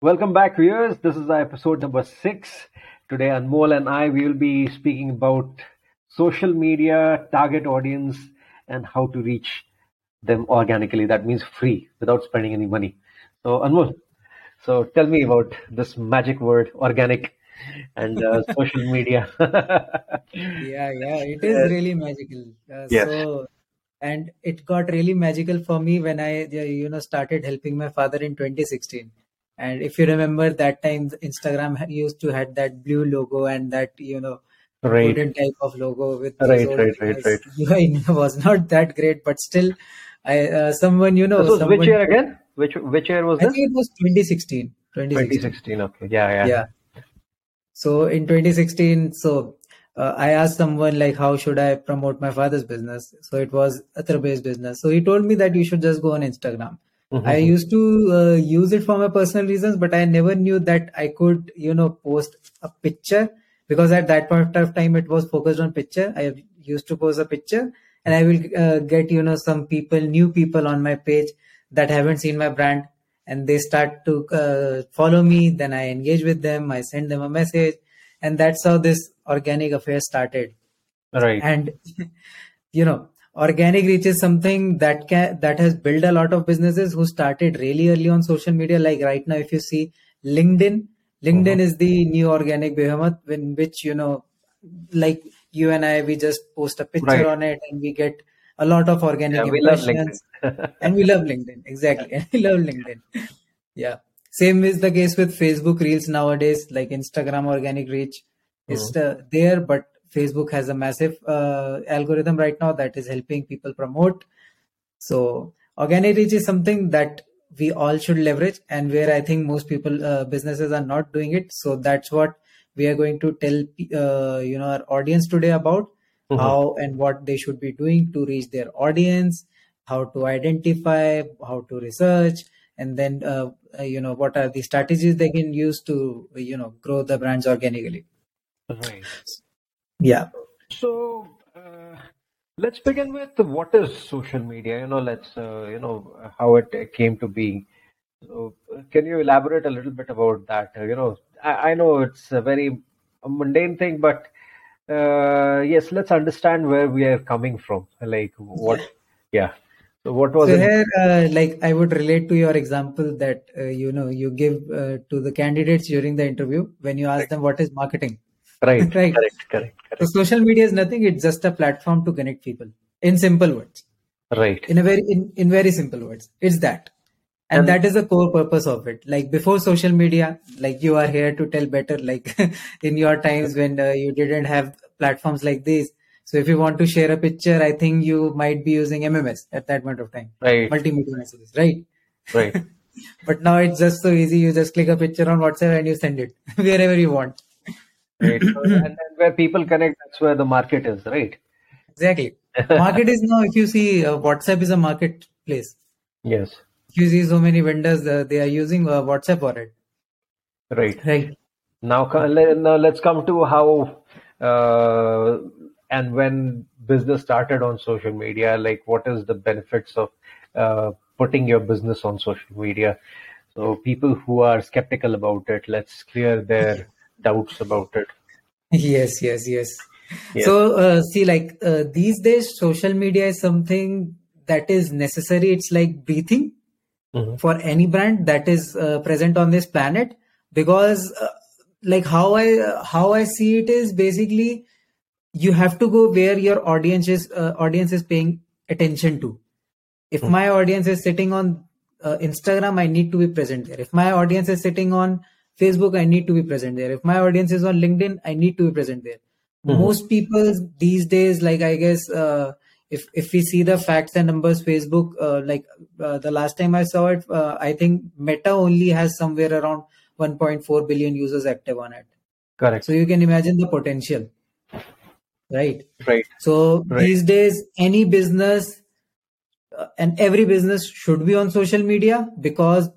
Welcome back, viewers. This is episode number six. Today, Anmol and I will be speaking about social media, target audience, and how to reach them organically. That means free, without spending any money. So, Anmol, so tell me about this magic word, organic, and uh, social media. Yeah, yeah, it is yes. really magical. Uh, Yes. so, and it got really magical for me when I, you know, started helping my father in 2016. And if you remember that time, Instagram used to had that blue logo and that, you know, Right. wooden type of logo with Right. Right. Right. Right. UI was not that great, but still, I uh, someone, you know, was which year again? Which which year was I this? think it was 2016. 2016. 2016. Okay. Yeah. Yeah. Yeah. So in 2016, so uh, I asked someone like, how should I promote my father's business? So it was Athar-based business. So he told me that you should just go on Instagram. I Mhm. used to uh, use it for my personal reasons, but I never knew that I could, you know, post a picture because at that point of time it was focused on picture. I used to post a picture and I will uh, get, you know, some people, new people on my page that haven't seen my brand and they start to uh, follow me. Then I engage with them. I send them a message and that's how this organic affair started Right. and you know organic reach is something that can that has built a lot of businesses who started really early on social media. Like right now if you see linkedin linkedin Mhm. is the new organic behemoth in which you know like you and i we just post a picture Right. on it and we get a lot of organic Yeah. Impressions. And we love linkedin. Exactly. And we love linkedin. Yeah. Same is the case with facebook reels nowadays. Like instagram organic reach is uh, there but facebook has a massive uh, algorithm right now that is helping people promote so organic reach is something that we all should leverage and where i think most people uh, businesses are not doing it so that's what we are going to tell uh, you know our audience today about Mhm. how and what they should be doing to reach their audience how to identify how to research and then uh, uh, you know what are the strategies they can use to you know grow the brands organically Right. Yeah So uh, let's begin with what is social media. You know, let's uh, you know how it came to be. So uh, can you elaborate a little bit about that? Uh, you know, I, I know it's a very mundane thing, but uh, yes, let's understand where we are coming from. Like what? Yeah. So what was so it? here uh, like i would relate to your example that uh, you know you give uh, to the candidates during the interview when you ask them what is marketing Right. right Correct. Correct. so social media is nothing it's just a platform to connect people in simple words Right. in a very in, in very simple words it's that and And that is the core purpose of it like before social media like you are here to tell better like in your times when uh, you didn't have platforms like this so if you want to share a picture i think you might be using mms at that point of time right. multimedia messages right Right. but now it's just so easy you just click a picture on whatsapp and you send it wherever you want Right. And then where people connect, that's where the market is. Right. exactly market is now if you see uh, whatsapp is a marketplace Yes. if you see so many vendors uh, they are using uh, whatsapp for it Right. right Now, now let's come to how uh, and when business started on social media. Like, what is the benefits of uh, putting your business on social media? So, people who are skeptical about it, let's clear their doubts about it. yes yes yes so uh, see like uh, these days social media is something that is necessary it's like breathing Mhm. for any brand that is uh, present on this planet because uh, like how i how i see it is basically you have to go where your audience is uh, audience is paying attention to if Mhm. my audience is sitting on uh, instagram i need to be present there if my audience is sitting on facebook i need to be present there if my audience is on linkedin i need to be present there Mhm. most people these days like i guess uh, if if we see the facts and numbers facebook uh, like uh, the last time i saw it uh, i think meta only has somewhere around 1.4 billion users active on it Correct. so you can imagine the potential right Right. so Right. these days any business uh, and every business should be on social media because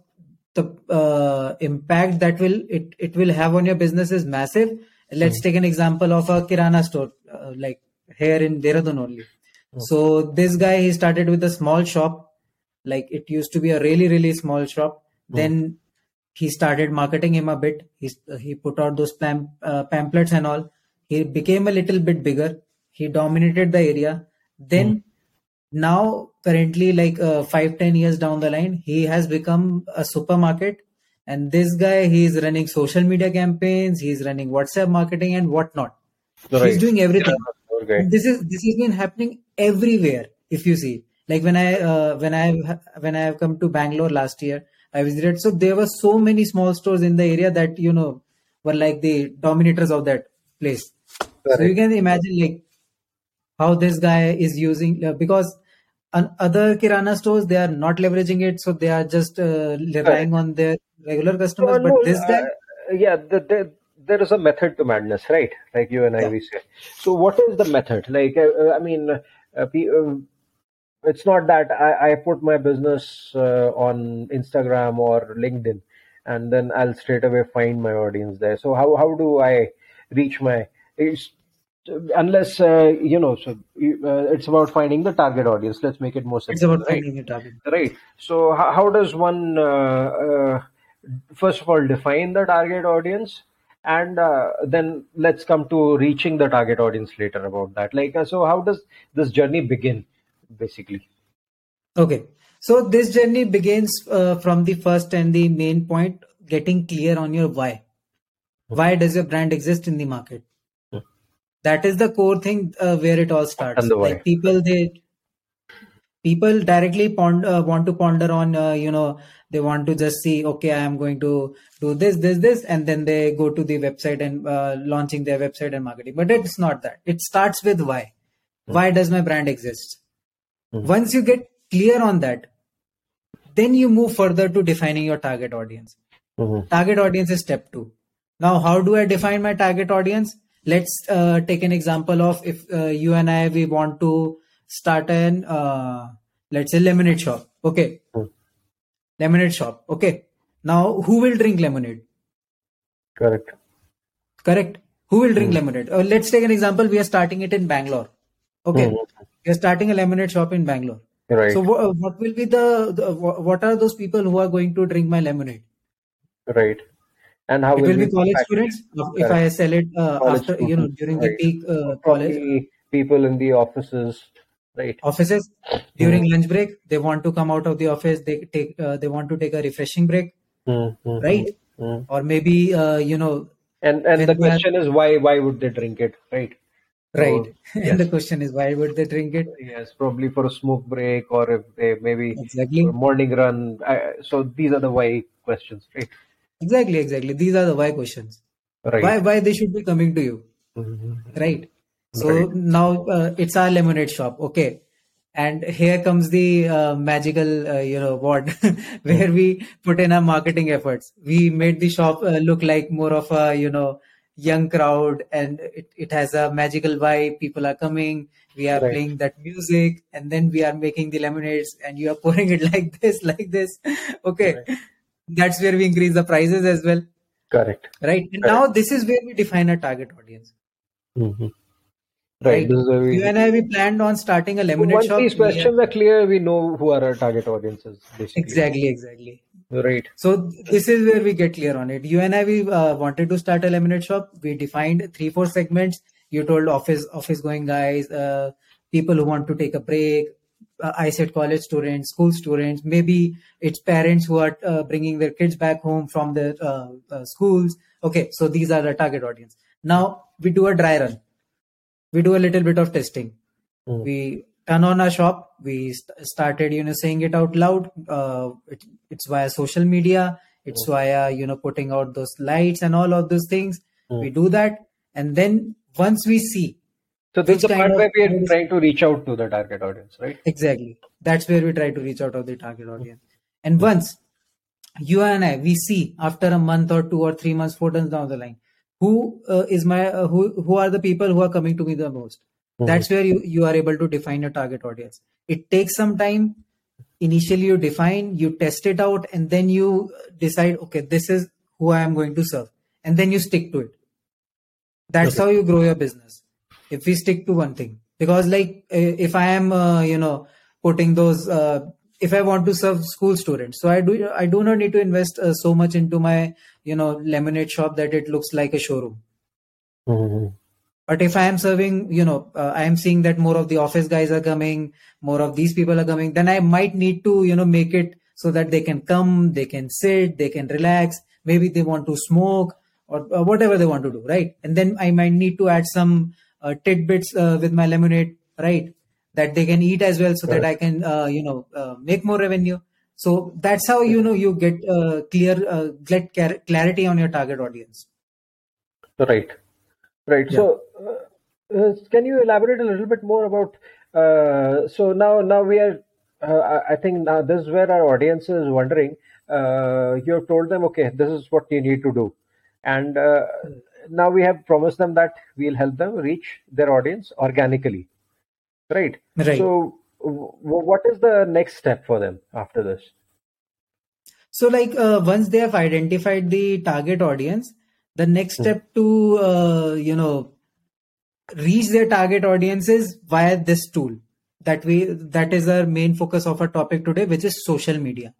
the uh, impact that will it, it will have on your business is massive let's Mhm. take an example of a kirana store uh, like here in Dehradun only Mhm. so this guy he started with a small shop like it used to be a really really small shop Mhm. then he started marketing him a bit. He he put out those pam, uh, pamphlets and all. He became a little bit bigger. He dominated the area. Then mm. Now currently like uh, five ten years down the line, he has become a supermarket. And this guy, he's running social media campaigns. He's running WhatsApp marketing and whatnot. Right. He's doing everything. Yeah, okay. This is this has been happening everywhere. If you see, like when I uh, when I when I have come to Bangalore last year, I visited. So there were so many small stores in the area that you know were like the dominators of that place. Correct. So you can imagine like how this guy is using uh, because other kirana stores they are not leveraging it, so they are just uh, relying on their regular customers. but no, this guy, uh, yeah, the, the, there is a method to madness, right? Like you and I, yeah. we say. So what is the method? Like uh, I mean. Uh, it's not that I, I put my business uh, on Instagram or LinkedIn and then I'll straight away find my audience there. So how how do I reach my unless uh, you know so uh, it's about finding the target audience let's make it more simple it's about right? finding the target right so how, how does one uh, uh, first of all define the target audience and uh, then let's come to reaching the target audience later about that like so how does this journey begin basically. Okay. So this journey begins uh, from the first and the main point, getting clear on your why. Why does your brand exist in the market? That is the core thing uh, where it all starts. Like people, they people directly pond, uh, want to ponder on, uh, you know, they want to just see, okay, I am going to do this, this, this, and then they go to the website and uh, launching their website and marketing. But it's not that. It starts with why. Hmm. Why does my brand exist? Mm-hmm. Once you get clear on that, then you move further to defining your target audience. Mm-hmm. Target audience is step two. Now, how do I define my target audience? Let's uh, take an example of if uh, you and I we want to start an uh, let's say lemonade shop. Okay, mm-hmm. lemonade shop. Okay. Now, who will drink lemonade? Correct. Correct. Who will drink mm-hmm. lemonade? Uh, let's take an example. We are starting it in Bangalore. Okay. Mm-hmm. You're starting a lemonade shop in Bangalore. Right. So w- what will be the, the, what are those people who are going to drink my lemonade? Right. And how it will, will be college students if I sell it uh, after you know during right. the peak uh, college. People in the offices, right? Offices during mm. lunch break, they want to come out of the office. They take uh, they want to take a refreshing break, mm-hmm. right? Mm. Or maybe uh, you know. And and the question are, is why why would they drink it, right? Right. So, yes. and the question is, why would they drink it? Yes, probably for a smoke break or if they maybe exactly morning run. I, so these are the why questions, right? Exactly, exactly. These are the why questions. Right. Why why they should be coming to you, mm-hmm. right? So right. now uh, it's our lemonade shop, okay? And here comes the uh, magical, uh, you know, what, where we put in our marketing efforts. We made the shop uh, look like more of a, you know, young crowd and it, it has a magical vibe people are coming we are right. playing that music and then we are making the lemonades and you are pouring it like this like this okay right. That's where we increase the prices as well correct right and correct. now this is where we define a target audience mm-hmm. Right. right. We, you and I, we planned on starting a lemonade shop. once shop. these questions are clear, we know who are our target audiences. Basically. Exactly, exactly. Right. So this is where we get clear on it. You and I, we uh, wanted to start a lemonade shop. We defined three, four segments. You told office, office going guys, uh, people who want to take a break. Uh, I said college students, school students. Maybe it's parents who are uh, bringing their kids back home from their uh, uh, schools. Okay, so these are the target audience. Now we do a dry run. We do a little bit of testing. Mm. We turn on our shop we st- started you know saying it out loud uh, it, it's via social media it's oh. via you know putting out those lights and all of those things oh. we do that and then once we see so this is the part where we are trying to reach out to the target audience right? Exactly. That's where we try to reach out of the target audience. And once you and i we see after a month or two or three months four months down the line who uh, is my uh, who who are the people who are coming to me the most? Mm-hmm. that's where you, you are able to define your target audience. It takes some time. Initially you define you test it out and then you decide okay this is who i am going to serve. And then you stick to it. That's okay. how you grow your business if we stick to one thing because like if i am uh, you know putting those uh, if I want to serve school students. So I do I do not need to invest uh, so much into my you know lemonade shop that it looks like a showroom. Mm-hmm. But if I am serving, you know, uh, I am seeing that more of the office guys are coming, more of these people are coming, then I might need to, you know, make it so that they can come, they can sit, they can relax. Maybe they want to smoke or uh, whatever they want to do, right? And then I might need to add some uh, tidbits uh, with my lemonade, right? That they can eat as well, so that I can, uh, you know, uh, make more revenue. So that's how you know you get uh, clear, uh, get clar- clarity on your target audience. Right. Right. Yeah. So, can you elaborate a little bit more about? Uh, so now, now we are. Uh, I think now this is where our audience is wondering. Uh, you have told them, okay, this is what you need to do, and uh, now we have promised them that we'll help them reach their audience organically, right? Right. So, w- what is the next step for them after this? So, like uh, once they have identified the target audience, the next Hmm. step to uh, you know reach their target audience is via this tool. That we that is our main focus of our topic today, which is social media.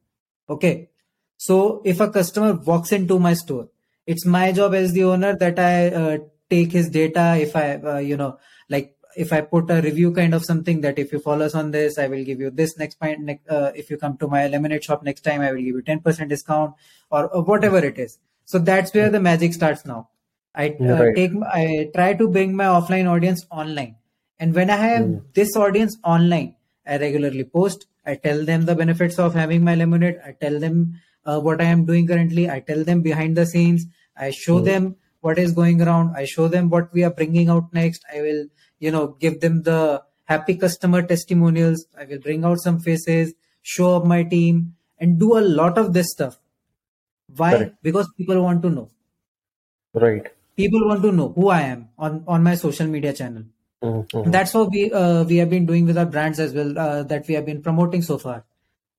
Okay. So, if a customer walks into my store, it's my job as the owner that I uh, take his data. If I uh, you know like if I put a review kind of something that if you follow us on this, I will give you this next point. Next, uh, if you come to my lemonade shop next time, I will give you 10% discount or, or whatever it is. So that's where the magic starts now. I uh, Right. take, I try to bring my offline audience online. And when I have this audience online, I regularly post. I tell them the benefits of having my lemonade. I tell them uh, what I am doing currently. I tell them behind the scenes. I show them what is going around. I show them what we are bringing out next. I will, you know, give them the happy customer testimonials. I will bring out some faces, show up my team, and do a lot of this stuff. Why? Correct. Because people want to know. Right. People want to know who I am on on my social media channel. Mhm. That's what we uh, we have been doing with our brands as well. Uh, that we have been promoting so far.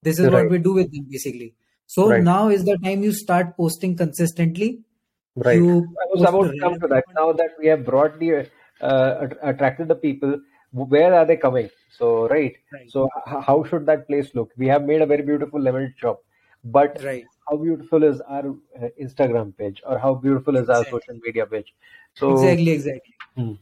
This is what we do with them basically. So Right. now is the time you start posting consistently. Right. You I was about to come to that. Now that we have broadly uh, attracted the people, where are they coming? So, right. Right. So, h- how should that place look? We have made a very beautiful lemon shop, but Right. how beautiful is our uh, Instagram page, or how beautiful is our social media page? So, Exactly. Exactly. hmm.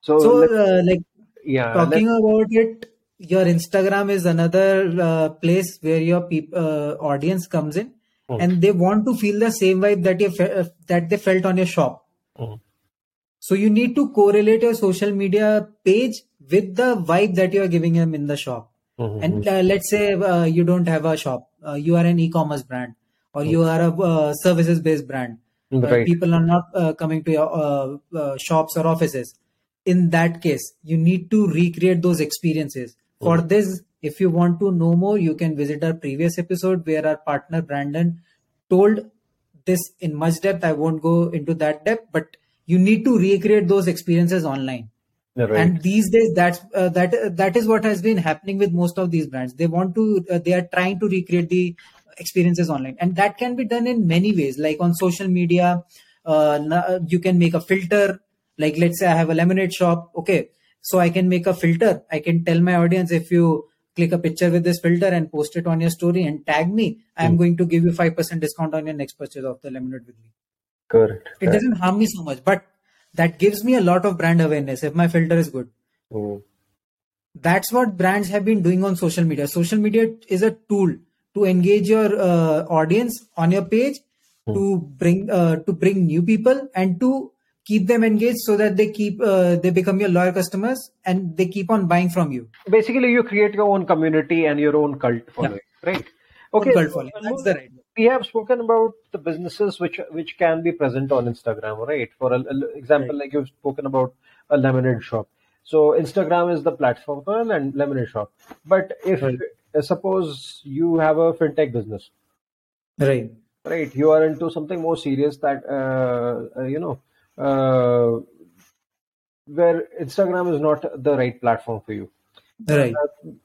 so, So uh, like yeah, talking about it, your Instagram is another uh, place where your peop- uh, audience comes in, Hmm. and they want to feel the same vibe that you fe- uh, that they felt on your shop. Hmm. So you need to correlate your social media page with the vibe that you are giving them in the shop. Mhm. And uh, let's say uh, you don't have a shop, uh, you are an e-commerce brand, or you are a uh, services-based brand. Right. people are not uh, coming to your uh, uh, shops or offices. In that case, you need to recreate those experiences. For this, if you want to know more, you can visit our previous episode where our partner Brandon told this in much depth. I won't go into that depth, but you need to recreate those experiences online. Right. and these days that's uh, that uh, that is what has been happening with most of these brands. They want to uh, they are trying to recreate the experiences online. And that can be done in many ways like on social media uh, you can make a filter. Like let's say i have a lemonade shop. Okay so i can make a filter. I can tell my audience if you click a picture with this filter and post it on your story and tag me i'm going to give you 5% discount on your next purchase of the lemonade with me. Correct. it doesn't harm me so much but that gives me a lot of brand awareness if my filter is good. Mhm. that's what brands have been doing on social media. Social media is a tool to engage your uh, audience on your page to bring uh, to bring new people and to keep them engaged so that they keep uh, they become your loyal customers and they keep on buying from you Basically, you create your own community and your own cult following, right? Okay. cult following. That's the right we have spoken about the businesses which which can be present on Instagram, right? For an example, like you've spoken about a lemonade shop. So Instagram is the platform for a lemonade shop. But if Right. uh, suppose you have a fintech business, right right? You are into something more serious that uh, uh, you know uh, where Instagram is not the right platform for you right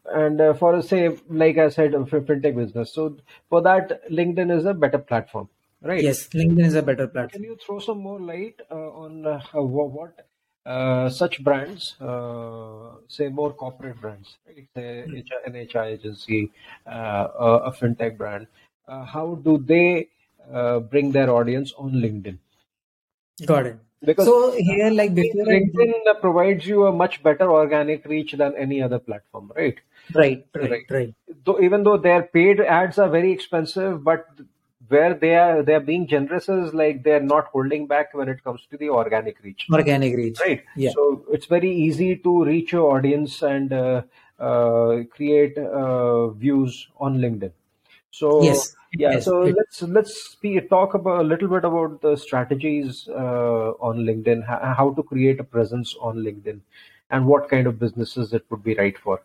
and uh, for say like i said a fin- fintech business so for that linkedin is a better platform right yes linkedin is a better platform. can you throw some more light uh, on uh, what uh, such brands, uh, say more corporate brands, right? say an HR agency, uh, a fintech brand, uh, how do they uh, bring their audience on LinkedIn? Got it. Because so here, like before, LinkedIn I... provides you a much better organic reach than any other platform, right? Right, right, right. right. Though even though their paid ads are very expensive, but where they are they are being generous is like they're not holding back when it comes to the organic reach organic reach right yeah so it's very easy to reach your audience and uh, uh, create uh, views on linkedin so yes yeah so let's let's speak, talk about a little bit about the strategies uh, on linkedin how to create a presence on linkedin and what kind of businesses it would be right for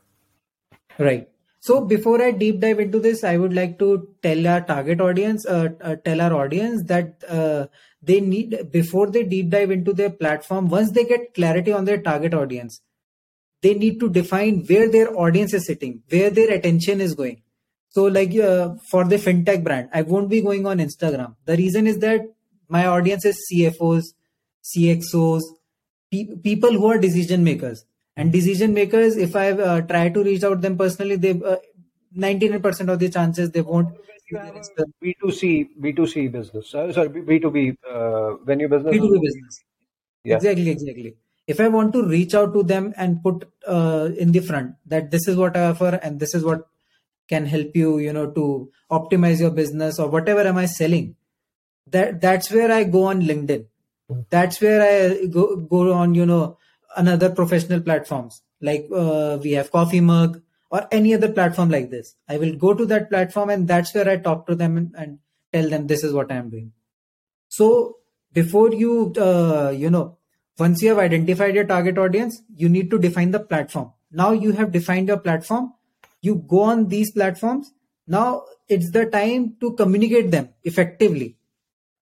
right so before I deep dive into this, I would like to tell our target audience, uh, uh, tell our audience that uh, they need before they deep dive into their platform. Once they get clarity on their target audience, they need to define where their audience is sitting, where their attention is going. So, like uh, for the fintech brand, I won't be going on Instagram. The reason is that my audience is CFOs, CXOs, pe- people who are decision makers. And decision makers if i uh, try to reach out them personally they uh, 99% of the chances they won't b2c b2c business uh, sorry b2b uh, when you business b2b business. Yeah. exactly exactly. If i want to reach out to them and put uh, in the front that this is what i offer and this is what can help you you know to optimize your business or whatever am i selling. That that's where i go on linkedin. That's where i go go on you know another professional platforms. Like uh, we have coffee mug or any other platform like this. I will go to that platform and that's where i talk to them and, and tell them this is what i am doing. So before you uh, you know once you have identified your target audience you need to define the platform. Now you have defined your platform you go on these platforms. Now it's the time to communicate them effectively.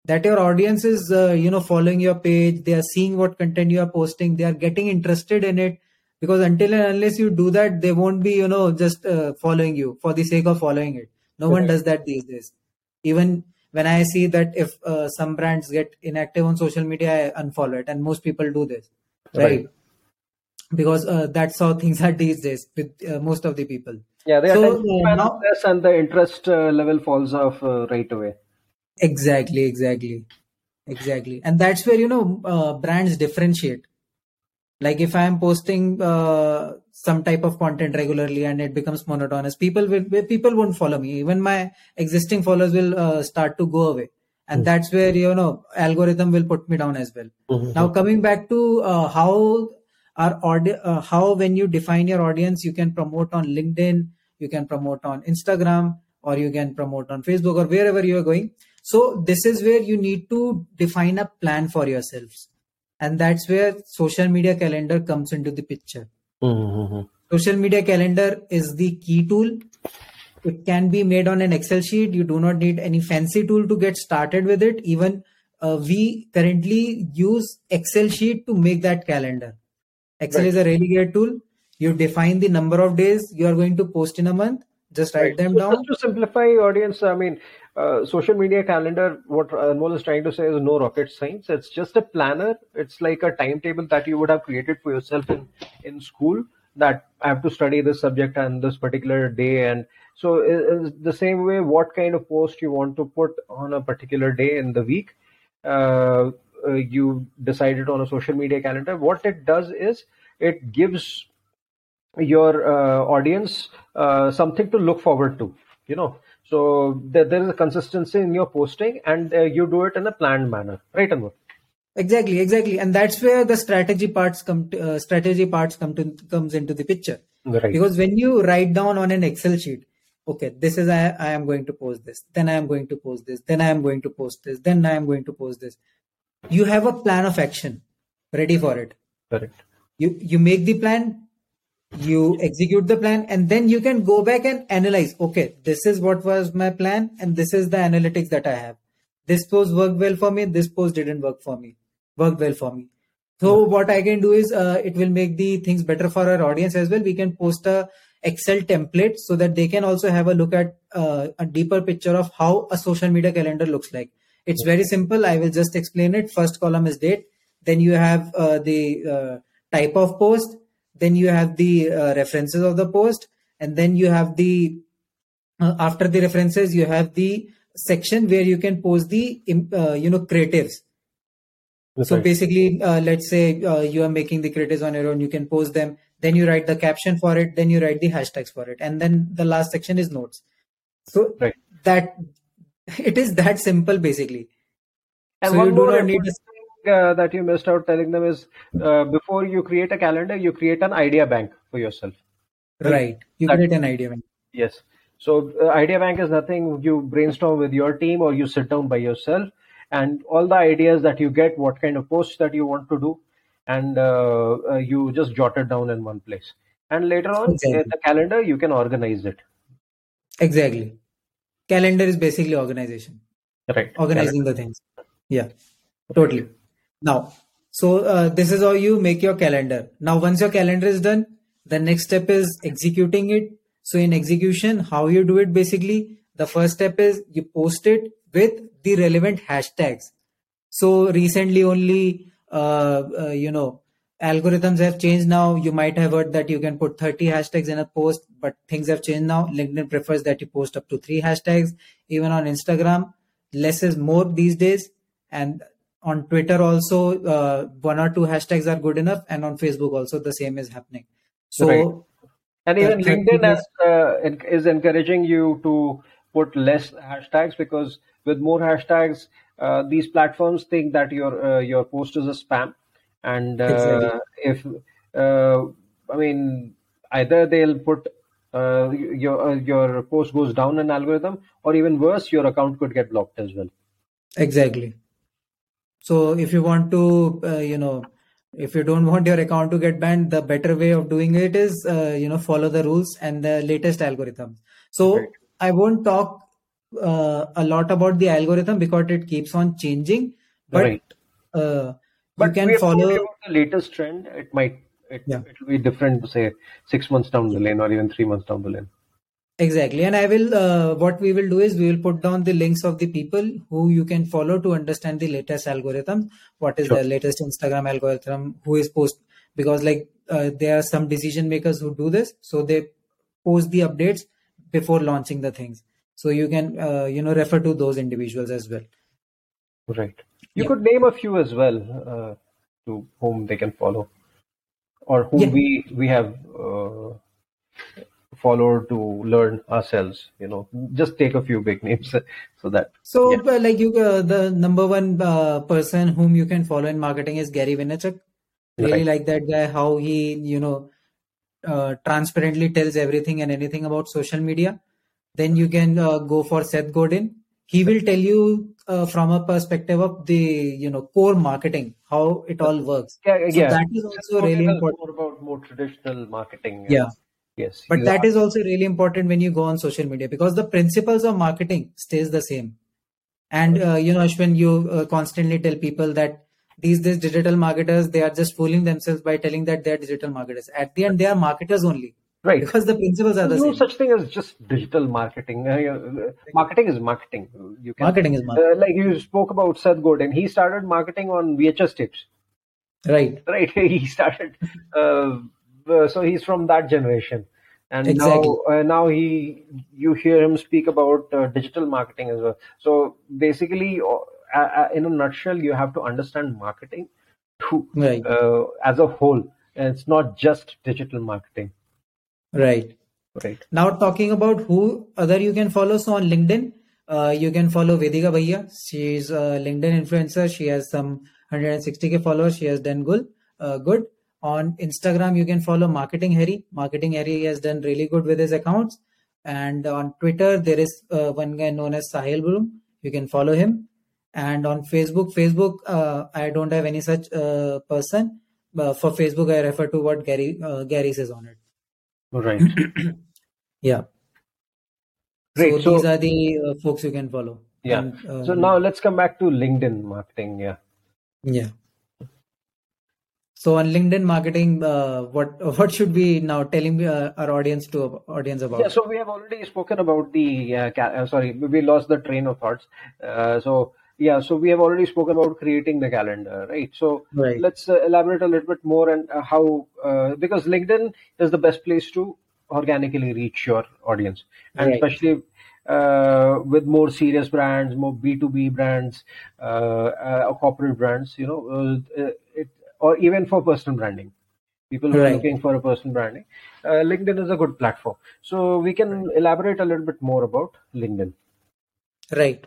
That your audience is uh, you know following your page. They are seeing what content you are posting. They are getting interested in it because until and unless you do that they won't be you know just uh, following you for the sake of following it. No one does that these days. Even when i see that if uh, some brands get inactive on social media i unfollow it. And most people do this. Right, right. because uh, that's how things are these days with uh, most of the people yeah they so, uh, now, and the interest level falls off right away. Exactly exactly exactly. And that's where you know uh, brands differentiate. Like if i am posting uh, some type of content regularly and it becomes monotonous people will people won't follow me. Even my existing followers will uh, start to go away. And mm-hmm. that's where you know algorithm will put me down as well. Mm-hmm. now coming back to uh, how our audience uh, how when you define your audience you can promote on linkedin you can promote on instagram or you can promote on facebook or wherever you are going so this is where you need to define a plan for yourselves. And that's where social media calendar comes into the picture. Mm-hmm. Social media calendar is the key tool. It can be made on an Excel sheet. You do not need any fancy tool to get started with it. Even uh, we currently use Excel sheet to make that calendar. Excel right. is a really great tool. You define the number of days you are going to post in a month. Just write right. them so down. Just to simplify, audience, I mean, uh, social media calendar, what Anmol is trying to say is no rocket science. It's just a planner. It's like a timetable that you would have created for yourself in, in school that I have to study this subject on this particular day. And so is the same way, what kind of post you want to put on a particular day in the week, uh, uh, you decided on a social media calendar. What it does is it gives your uh, audience uh, something to look forward to, you know so there, there is a consistency in your posting, and uh, you do it in a planned manner, right, Anmol? Exactly, exactly, and that's where the strategy parts come. To, uh, strategy parts come to comes into the picture. Right. Because when you write down on an Excel sheet, okay, this is I, I am going to post this, then I am going to post this, then I am going to post this, then I am going to post this. You have a plan of action. Ready for it. Correct. You you make the plan, you execute the plan and then you can go back and analyze okay this is what was my plan and this is the analytics that i have. This post worked well for me this post didn't work for me worked well for me. So what i can do is uh, it will make the things better for our audience as well. We can post a excel template so that they can also have a look at uh, a deeper picture of how a social media calendar looks like it's very simple. I will just explain it. First column is date. Then you have uh, the uh, type of post. Then you have the uh, references of the post. And then you have the uh, after the references you have the section where you can post the uh, you know creatives. So Right. basically uh, let's say uh, you are making the creatives on your own. You can post them. Then you write the caption for it. Then you write the hashtags for it. And then the last section is notes. So Right. that it is that simple basically And so one you do more not need thing uh, that you missed out telling them is uh, before you create a calendar, you create an idea bank for yourself. right you That- create an idea bank. Yes. So uh, idea bank is nothing you brainstorm with your team or you sit down by yourself and all the ideas that you get, what kind of posts that you want to do, and uh, uh, you just jot it down in one place. And later on, Exactly. in the calendar, you can organize it. exactly calendar is basically organization. Right. organizing the things. Yeah. Totally. Now so uh, this is how you make your calendar. Now once your calendar is done the next step is executing it. So in execution how you do it basically the first step is you post it with the relevant hashtags. So recently only uh, uh, you know algorithms have changed now. You might have heard that you can put 30 hashtags in a post but things have changed now. Linkedin prefers that you post up to three hashtags even on instagram. Less is more these days. And on twitter also uh, one or two hashtags are good enough and on facebook also the same is happening. So Right. And even LinkedIn has, uh, is encouraging you to put less hashtags because with more hashtags, uh, these platforms think that your uh, your post is a spam, and uh, Exactly. if uh, I mean either they'll put uh, your uh, your post goes down an algorithm, or even worse, your account could get blocked as well. Exactly. So if you want to, uh, you know, if you don't want your account to get banned, the better way of doing it is, uh, you know, follow the rules and the latest algorithms. So Right. I won't talk uh, a lot about the algorithm because it keeps on changing, but Right. Uh, you But can we have told follow. about the latest trend. It might it Yeah. it will be different, say six months down the lane, or even three months down the lane. Exactly. And I will, uh, what we will do is we will put down the links of the people who you can follow to understand the latest algorithm. What is Sure. the latest Instagram algorithm? Who is post? Because like uh, there are some decision makers who do this. So they post the updates before launching the things. So you can, uh, you know, refer to those individuals as well. Right. You Yeah. could name a few as well uh, to whom they can follow, or whom Yeah. we we have uh, followed to learn ourselves. You know, just take a few big names so that So Yeah. uh, like you, uh, the number one uh, person whom you can follow in marketing is Gary Vaynerchuk. Really Right. like that guy, how he, you know, uh, transparently tells everything and anything about social media. Then you can uh, go for Seth Godin. He will tell you uh, from a perspective of the, you know, core marketing, how it all works. yeah, So yeah. that is also really important. More about more traditional marketing. Yeah. Yes. But that a- is also really important when you go on social media because the principles of marketing stays the same. And uh, you know, Ashwin, you uh, constantly tell people that these these digital marketers they are just fooling themselves by telling that they are digital marketers. At the end, they are marketers only right. because the principles are the There's no same. such thing as just digital marketing. Uh, uh, marketing is marketing. You can Marketing is marketing, uh, like you spoke about Seth Godin. He started marketing on VHS tapes. right? right he started uh, uh, so he's from that generation and Exactly. now uh, now he you hear him speak about uh, digital marketing as well so basically uh, uh, in a nutshell you have to understand marketing to, Right, uh, as a whole and it's not just digital marketing right. right Now talking about who other you can follow. So on LinkedIn, uh, you can follow Vedika Bhaia. She's a LinkedIn influencer. She has some 160k followers. She has done good. Uh, good. On Instagram, you can follow Marketing Harry. Marketing Harry has done really good with his accounts. And on Twitter, there is uh, one guy known as Sahil Bloom. You can follow him. And on Facebook, Facebook, uh, I don't have any such uh, person. But for Facebook, I refer to what Gary uh, Gary says on it. Right Yeah. Great. So, So- these are the uh, folks you can follow. yeah And, uh, so now let's come back to linkedin marketing yeah yeah. So on LinkedIn marketing, uh, what what should we now telling uh, our audience to audience about? Yeah, so we have already spoken about the uh, ca- uh, sorry, we lost the train of thoughts. Uh, so yeah, so we have already spoken about creating the calendar, right? So Right. let's uh, elaborate a little bit more and uh, how uh, because LinkedIn is the best place to organically reach your audience, and Right. especially uh, with more serious brands, more B two B brands, uh, uh, corporate brands, you know, it or even for personal branding. People who are looking for a personal branding, uh, LinkedIn is a good platform. So we can elaborate a little bit more about LinkedIn. Right.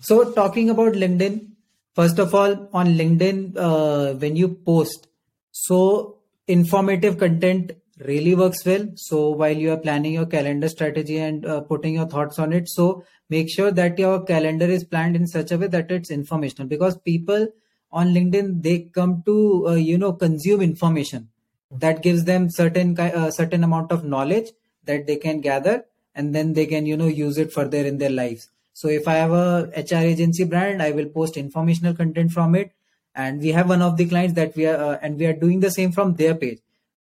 So talking about LinkedIn, first of all, on LinkedIn, uh, when you post, so informative content really works well. So while you are planning your calendar strategy and uh, putting your thoughts on it, so make sure that your calendar is planned in such a way that it's informational because people on LinkedIn they come to uh, you know consume information that gives them certain uh, certain amount of knowledge that they can gather and then they can you know use it further in their lives so if i have a hr agency brand i will post informational content from it. And we have one of the clients that we are uh, and we are doing the same from their page.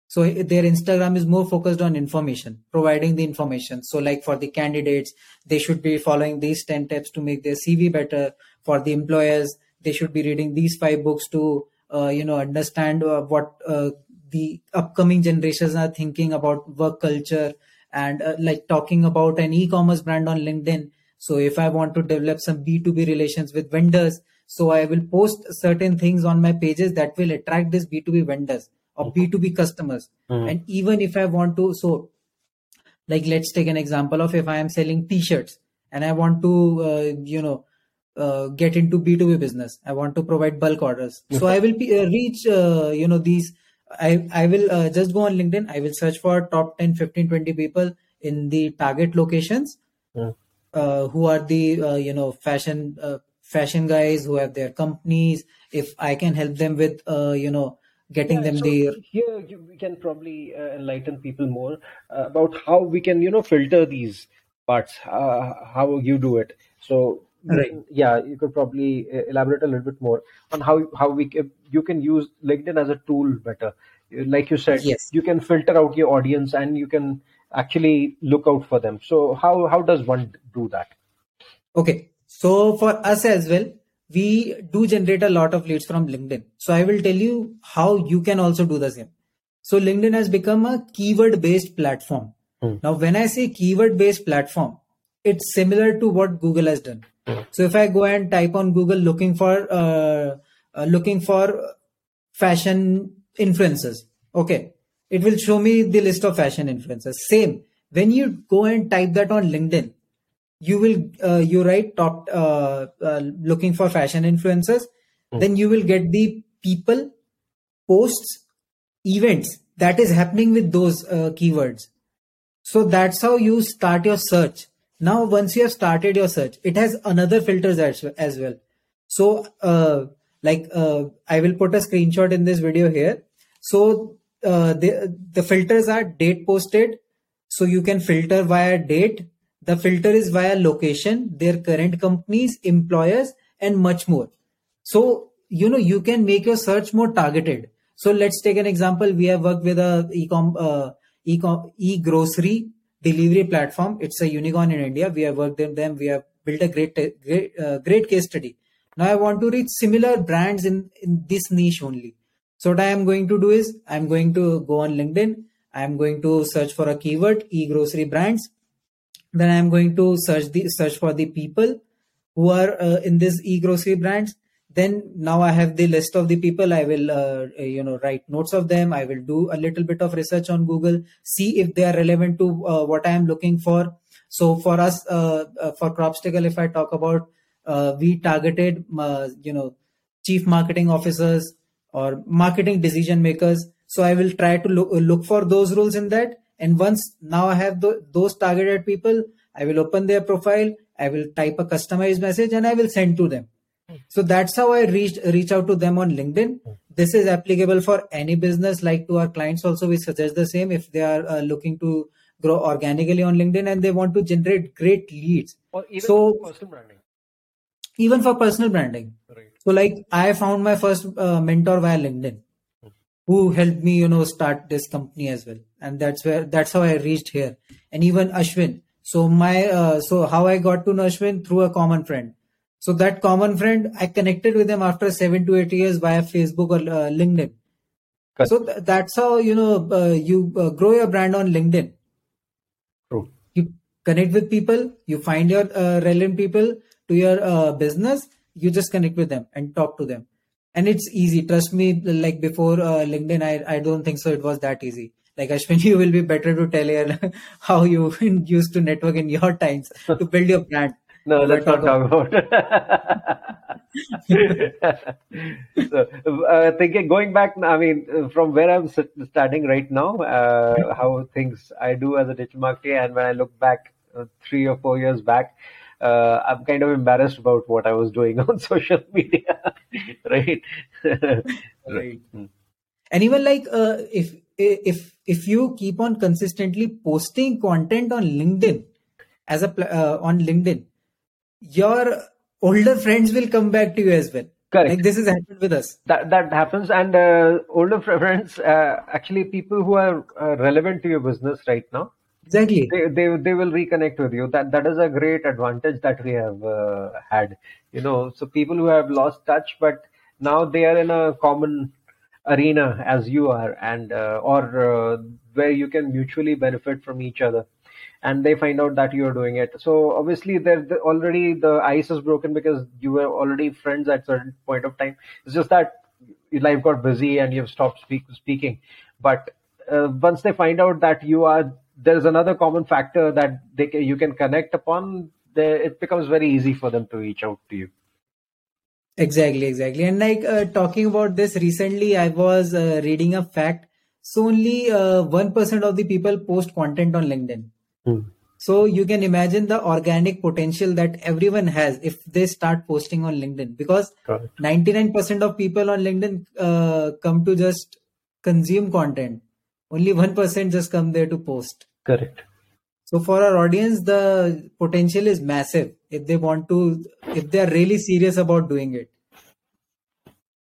So their instagram is more focused on information providing the information. So like for the candidates they should be following these 10 tips to make their cv better. For the employers they should be reading these five books to uh, you know understand uh, what uh, the upcoming generations are thinking about work culture and uh, like talking about an e-commerce brand on linkedin so if i want to develop some b2b relations with vendors so i will post certain things on my pages that will attract these b2b vendors or b2b customers. Mhm. and even if i want to so like let's take an example of if i am selling t-shirts and i want to uh, you know uh, get into b2b business i want to provide bulk orders. So i will be, uh, reach uh, you know these i i will uh, just go on linkedin. I will search for top 10 15 20 people in the target locations. Mm. Uh, who are the uh, you know fashion uh, fashion guys who have their companies if i can help them with uh, you know getting Yeah, them so the here you, we can probably uh, enlighten people more uh, about how we can, you know, filter these parts, uh, how you do it. So, Right. yeah, you could probably elaborate a little bit more on how how we you can use LinkedIn as a tool better. Like you said, yes you can filter out your audience and you can actually look out for them. So, how how does one do that? Okay. So for us as well, we do generate a lot of leads from LinkedIn. So I will tell you how you can also do the same. So LinkedIn has become a keyword based platform. Hmm. Now, when I say keyword based platform, it's similar to what Google has done. Hmm. So if I go and type on Google looking for uh, uh, looking for fashion influencers, okay, it will show me the list of fashion influencers. Same. When you go and type that on LinkedIn, you will uh, you write top uh, uh, looking for fashion influencers. Hmm. then you will get the people posts events that is happening with those uh, keywords. So that's how you start your search. Now once you have started your search it has another filters as, as well. So uh, like uh, i will put a screenshot in this video here. So uh, the the filters are date posted. So you can filter via date. The filter is via location their current companies employers and much more. So you know you can make your search more targeted. So let's take an example. We have worked with a e-com uh, e-com e-grocery delivery platform. It's a unicorn in india. We have worked with them. We have built a great great uh, great case study. Now i want to reach similar brands in in this niche only so what i am going to do is i'm going to go on linkedin. I'm going to search for a keyword e-grocery brands. Then i'm going to search the search for the people who are uh, in this e-grocery brands. Then now i have the list of the people. I will uh, you know write notes of them. I will do a little bit of research on google see if they are relevant to uh, what i am looking for. So for us uh, uh, for Crobstacle if i talk about uh, we targeted you know chief marketing officers or marketing decision makers. So i will try to look, look for those roles in that. And once now i have tho- those targeted people i will open their profile i will type a customized message and i will send to them. So that's how i reach reach out to them on linkedin. This is applicable for any business. Like to our clients also we suggest the same. If they are uh, looking to grow organically on linkedin and they want to generate great leads. Or even So- personal branding. even for personal branding. Right. So like I found my first uh, mentor via LinkedIn who helped me, you know, start this company as well. And that's where, that's how I reached here. And even Ashwin. So my, uh, so how I got to know Ashwin through a common friend. So that common friend, I connected with them after seven to eight years via Facebook or uh, LinkedIn. Correct. So th- that's how you know uh, you uh, grow your brand on LinkedIn. True. You connect with people, you find your uh, relevant people to your uh, business, you just connect with them and talk to them, and it's easy. Trust me. Like before uh, LinkedIn, I I don't think so. It was that easy. Like Ashwin, you will be better to tell here how you used to network in your times to build your brand. No, let's not talk about so, uh, thinking, going back, I mean, from where I'm standing right now, uh, how things I do as a digital marketer, and when I look back uh, three or four years back, uh, I'm kind of embarrassed about what I was doing on social media, right? Right. Mm. and even like uh, if if if you keep on consistently posting content on linkedin as a uh, on linkedin your older friends will come back to you as well Correct. like this has happened with us that that happens and uh, older friends uh, actually people who are uh, relevant to your business right now exactly. They, they they will reconnect with you. That that is a great advantage that we have uh, had you know. So people who have lost touch but now they are in a common arena as you are and uh, or uh, where you can mutually benefit from each other. And they find out that you are doing it. So obviously there the, already the ice is broken because you were already friends at certain point of time. It's just that your life got busy and you've stopped speak, speaking. But uh, once they find out that you are there's another common factor that they can, you can connect upon they, it becomes very easy for them to reach out to you exactly exactly and like uh, talking about this recently i was uh, reading a fact so only uh, 1% of the people post content on linkedin So you can imagine the organic potential that everyone has if they start posting on LinkedIn because Correct. 99% of people on LinkedIn uh, come to just consume content. Only 1% just come there to post. Correct So for our audience, the potential is massive if they want to, if they are really serious about doing it.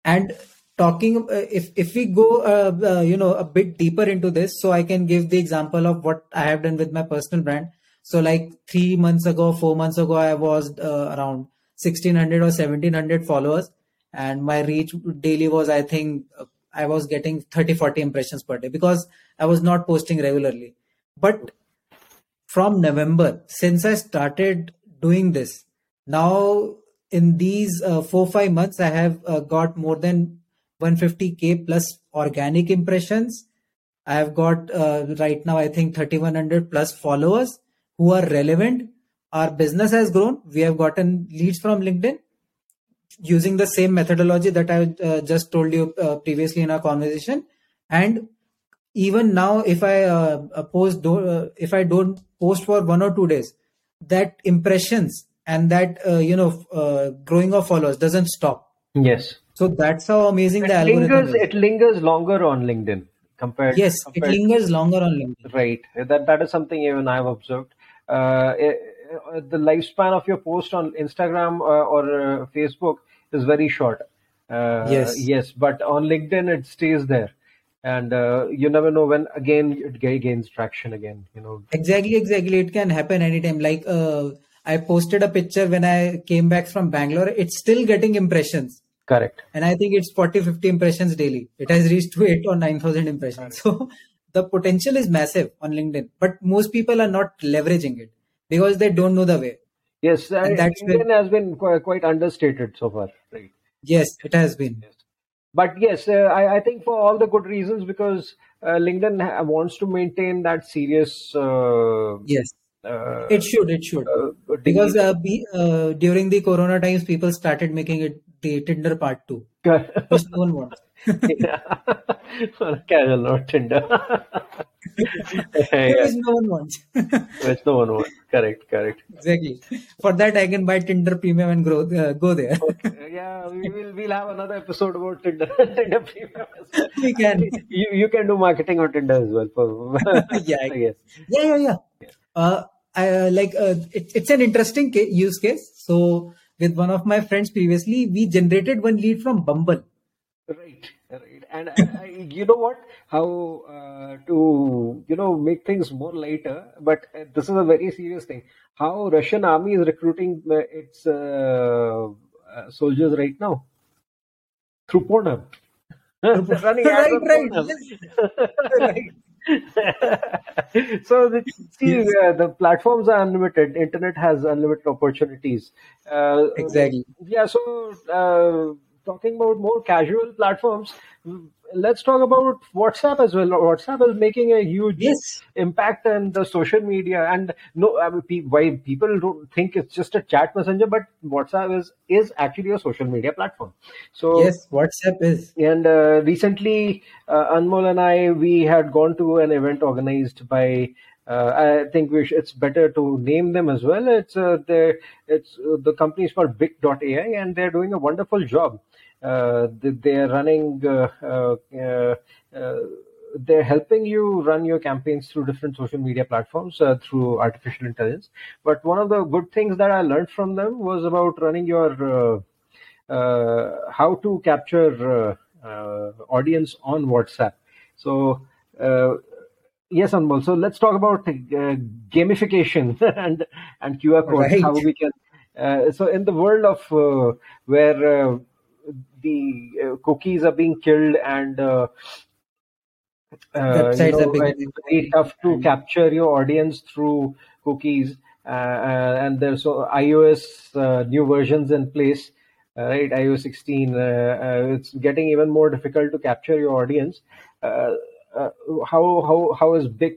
And talking, uh, if if we go, uh, uh, you know, a bit deeper into this, so I can give the example of what I have done with my personal brand. So like three months ago, four months ago, I was uh, around 1600 or 1700 followers, and my reach daily was, I think, uh, I was getting 30, 40 impressions per day because I was not posting regularly. But from November, since I started doing this, now in these uh, four five months, I have uh, got more than 150k plus organic impressions. I have got uh, right now, I think 3100 plus followers who are relevant. Our business has grown. We have gotten leads from LinkedIn using the same methodology that I uh, just told you uh, previously in our conversation. And even now, if I uh, uh, post, do, uh, if I don't post for one or two days, that impressions and that uh, you know uh, growing of followers doesn't stop. yes So that's how amazing it the algorithm lingers is. it lingers longer on linkedin compared yes, it compared lingers longer on LinkedIn. Right. That that is something even I've observed. Uh, eh, eh, the lifespan of your post on Instagram uh, or uh, Facebook is very short. Uh, Yes. Yes, but on LinkedIn it stays there, and uh, you never know when again it gains traction again. You know. Exactly, exactly. It can happen anytime. Like uh, I posted a picture when I came back from Bangalore. It's still getting impressions. Correct. and I think it's 40 50 impressions daily. It has reached to 8 or 9,000 impressions. So the potential is massive on LinkedIn, but most people are not leveraging it because they don't know the way. Yes, And that's LinkedIn has been quite, quite understated so far. Right. Yes, it has been. Yes. But yes, uh, I, I think for all the good reasons because uh, LinkedIn ha- wants to maintain that serious. Uh, Yes, uh, it should. It should. Because uh, be, uh, during the Corona times, people started making it the Tinder part two, no one wants. yeah. casual, not Tinder. yeah, Which no one wants. which no one wants. Correct, correct. exactly. For that, I can buy Tinder Premium and grow, uh, go there. Uh, yeah, we will we'll have another episode about Tinder. Tinder Premium. we can. You you can do marketing on Tinder as well. For, Yeah. yes. yeah yeah yeah uh, I, uh, like uh, it, it's an interesting ca- use case so with one of my friends previously we generated one lead from bumble Right, right. and I, I, you know what? How uh, to you know make things more lighter, but uh, this is a very serious thing. How Russian army is recruiting uh, its uh, uh, soldiers right now through Pornhub. Running right, right, Pornhub. yes, right. so the, see Yes, uh, the platforms are unlimited. Internet has unlimited opportunities. Uh, exactly. yeah so uh, talking about more casual platforms let's talk about whatsapp as well whatsapp is making a huge Yes, impact on the social media and no I mean, pe- why people don't think it's just a chat messenger but whatsapp is is actually a social media platform so yes, WhatsApp is. and uh, recently, uh, Anmol and I, we had gone to an event organized by. Uh, I think we sh- it's better to name them as well. It's uh, the it's uh, the company is called Big.ai, and they're doing a wonderful job. Uh, they, they're running. Uh, uh, uh, uh, they're helping you run your campaigns through different social media platforms uh, through artificial intelligence. But one of the good things that I learned from them was about running your uh, uh, how to capture uh, uh, audience on WhatsApp. So uh, yes, Anmol. So let's talk about uh, gamification and and QR codes. Right. How we can. Uh, so in the world of uh, where uh, the uh, cookies are being killed and uh, uh, you know it's very tough to and capture your audience through cookies uh, uh, and there's so iOS uh, new versions in place uh, right? iOS 16 uh, uh, it's getting even more difficult to capture your audience. Uh, uh, how how how is big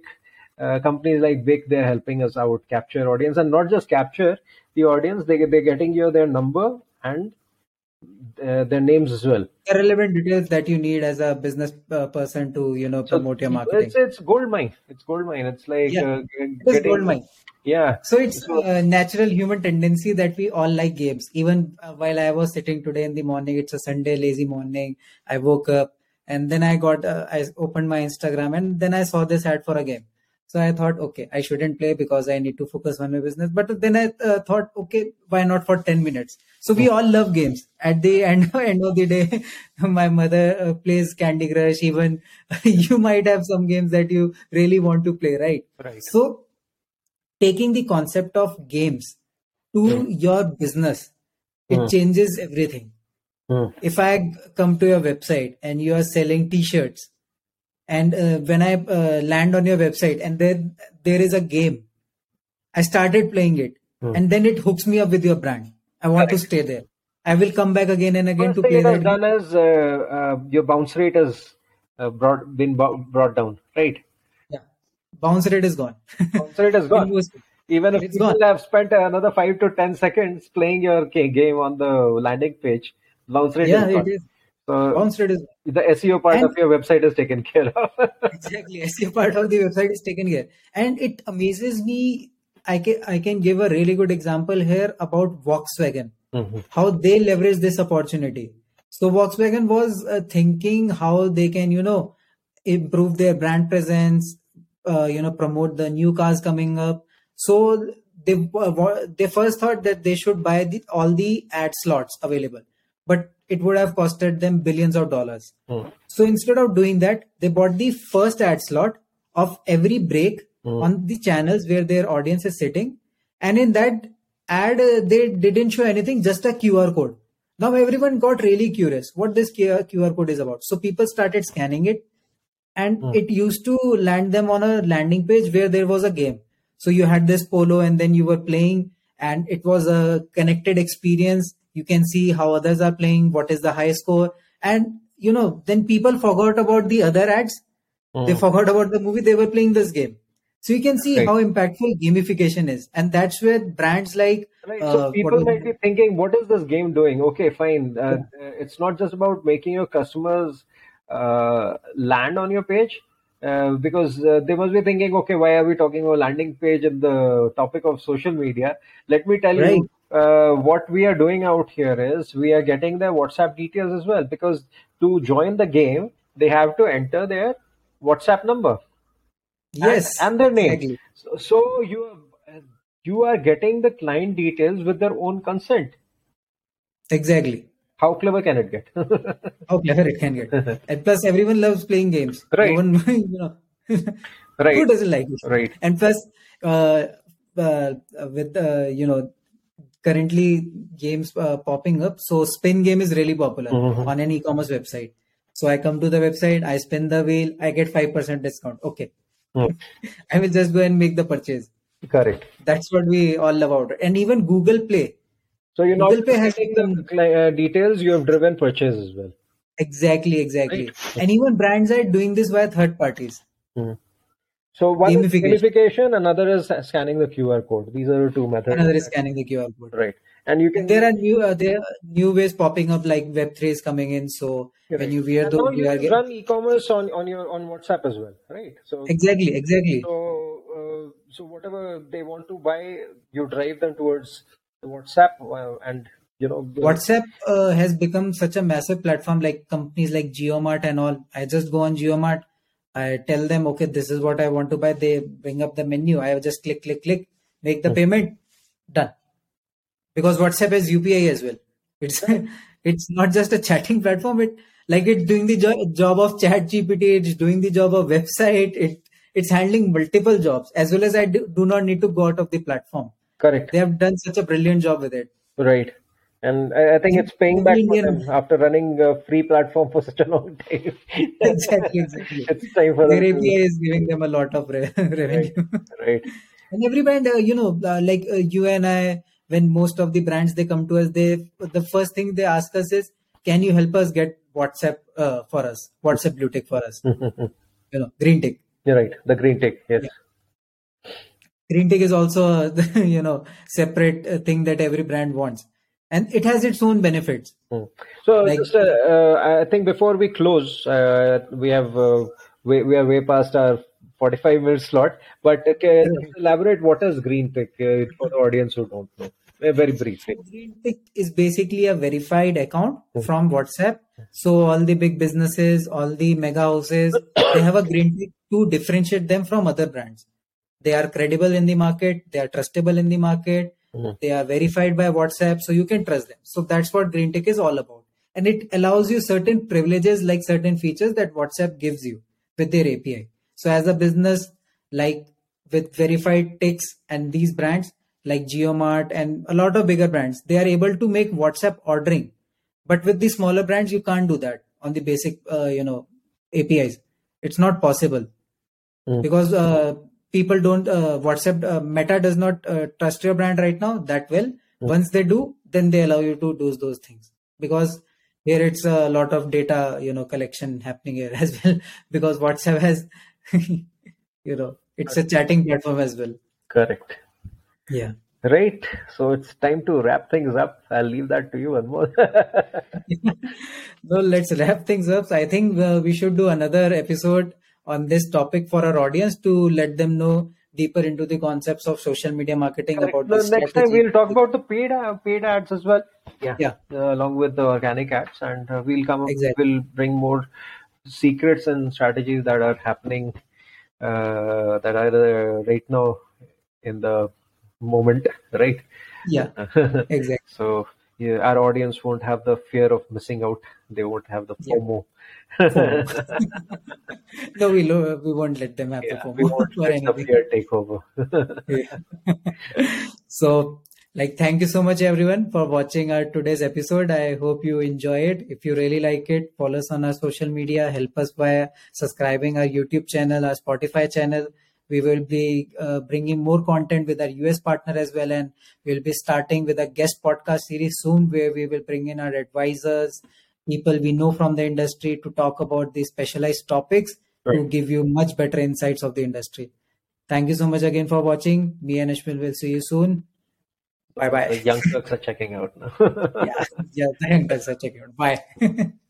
uh, companies like big they're helping us out capture audience and not just capture the audience they they're getting you their number and uh, their names as well the relevant details that you need as a business uh, person to, you know, so promote your it's marketing. it's gold mine it's gold mine it's like Yeah, uh, it is gold mine. yeah So it's so a natural human tendency that we all like games. Even uh, while I was sitting today in the morning, it's a Sunday lazy morning. I woke up and then I got uh, I opened my Instagram and then I saw this ad for a game. So I thought, okay, I shouldn't play because I need to focus on my business. But then I uh, thought, okay, why not for 10 minutes? So we all love games. At the end, end of the day, my mother uh, plays Candy Crush. Even you might have some games that you really want to play, right? right So taking the concept of games to your business, it Hmm. changes everything. Hmm. If I come to your website and you are selling t-shirts, and uh, when I uh, land on your website and there there is a game, I started playing it, Hmm. and then it hooks me up with your brand. I want to stay there. I will come back again and again First to play it that game. done is uh, uh, your bounce rate has uh, brought been brought down, right? Yeah, bounce rate is gone. Bounce rate is gone. Even if it's people gone. have spent another five to ten seconds playing your game on the landing page, bounce rate is Yeah, it gone. is. So rate is the SEO part And of your website is taken care of. Exactly. SEO part of the website is taken here. And it amazes me. I can, I can give a really good example here about Volkswagen, Mhm. how they leverage this opportunity. So Volkswagen was uh, thinking how they can, you know, improve their brand presence, uh, you know, promote the new cars coming up. So they uh, they first thought that they should buy the, all the ad slots available, but it would have costed them billions of dollars. Hmm. So instead of doing that, they bought the first ad slot of every break Hmm. on the channels where their audience is sitting. And in that ad, uh, they didn't show anything, just a QR code. Now everyone got really curious what this QR code is about. So people started scanning it and Hmm. it used to land them on a landing page where there was a game. So you had this polo and then you were playing and it was a connected experience. You can see how others are playing, what is the high score. And you know, then people forgot about the other ads. They Hmm. forgot about the movie. They were playing this game. So you can see Right. how impactful gamification is. And that's where brands like, Right. So uh, people might be thinking, what is this game doing? Okay, fine. Uh, Yeah. it's not just about making your customers uh, land on your page. Uh, because uh, they must be thinking, okay, why are we talking about landing page in the topic of social media? Let me tell Right. you, uh, what we are doing out here is we are getting their WhatsApp details as well. Because to join the game, they have to enter their WhatsApp number and Yes, and their name. exactly. So, so you are, you are getting the client details with their own consent. Exactly. how clever can it get? how clever it can get. And plus, everyone loves playing games. Right. No one, you know, right. who doesn't like it? Right. And plus, uh, uh, with uh, you know, currently games uh, popping up. So spin game is really popular Mhm. on an e-commerce website. So I come to the website, I spin the wheel, I get five percent discount. Okay, Hmm. I will just go and make the purchase. Correct. That's what we all love about it. And even Google Play, So you're not Google Pay has taking the uh, details, you have driven purchase as well. exactly, exactly. Right. And even brands are doing this via third parties. So one is Gamification. gamification, another is scanning the QR code. These are the two methods. Another is scanning the QR code. Right. And you can there are new uh, there are new ways popping up like Web three is coming in. So when you wear those, you can get- run e-commerce on, on your on WhatsApp as well, right? So exactly, exactly. so uh, so whatever they want to buy, you drive them towards WhatsApp, uh, and you know WhatsApp uh, has become such a massive platform. Like companies like JioMart and all. I just go on JioMart. I tell them, okay, this is what I want to buy. They bring up the menu. I just click, click, click, make the hmm. payment, done. Because WhatsApp has UPI as well. It's it's not just a chatting platform. It like it's doing the jo- job of Chat GPT. It's doing the job of website. It it's handling multiple jobs as well as I do, do not need to go out of the platform. correct, They have done such a brilliant job with it. right? And I, think it's paying back for them after running a free platform for such a long time. Exactly, exactly. it's time for Their them API is giving them a lot of re- revenue. right, right. and every brand, uh, you know, uh, like uh, you and I, when most of the brands they come to us, they the first thing they ask us is, "Can you help us get WhatsApp uh, for us? WhatsApp Blue Tick for us? You know, Green Tick. You're right. The green tick, yes. Green Tick is also a you know separate uh, thing that every brand wants, and it has its own benefits. Hmm. So Like- just, uh, uh, I think before we close, uh, we have uh, we, we are way past our 45 minute slot. But uh, can you elaborate what is green tick uh, for the audience who don't know? Very briefly. Green Tick is basically a verified account from WhatsApp. So all the big businesses, all the mega houses, they have a green tick to differentiate them from other brands. They are credible in the market, they are trustable in the market, Mhm. they are verified by WhatsApp, so you can trust them. So that's what green tick is all about. And it allows you certain privileges like certain features that WhatsApp gives you with their API. So as a business, like with verified ticks and these brands like JioMart and a lot of bigger brands, they are able to make WhatsApp ordering. But with the smaller brands, you can't do that on the basic, uh, you know, APIs. It's not possible Mm. because uh, people don't. Uh, WhatsApp uh, Meta does not uh, trust your brand right now that well. Once they do, then they allow you to do those things because here it's a lot of data, you know, collection happening here as well. Because WhatsApp has, you know, it's a chatting platform as well. Correct. Yeah. Right. So it's time to wrap things up. I'll leave that to you one more. no, let's wrap things up. I think uh, we should do another episode on this topic for our audience to let them know deeper into the concepts of social media marketing about The this next time we'll talk about the paid uh, paid ads as well. Yeah. Yeah. Uh, along with the organic ads, and uh, we'll come. up Exactly. We'll bring more secrets and strategies that are happening uh, that are uh, right now in the moment, right? Yeah, exactly. so yeah, our audience won't have the fear of missing out. They won't have the Yeah. FOMO. No, we lo- we won't let them have Yeah, the we FOMO won't or let the anything. fear take over. Yeah. so, like, thank you so much, everyone, for watching our today's episode. I hope you enjoy it. If you really like it, follow us on our social media. Help us by subscribing our YouTube channel, our Spotify channel. We will be uh, bringing more content with our US partner as well, and we'll be starting with a guest podcast series soon, where we will bring in our advisors, people we know from the industry, to talk about these specialized topics to give you much better insights of the industry. Thank you so much again for watching. Me and Ashwin will see you soon. Bye bye. young Turks are checking out now. yeah, yeah, thanks. Check it out. Bye.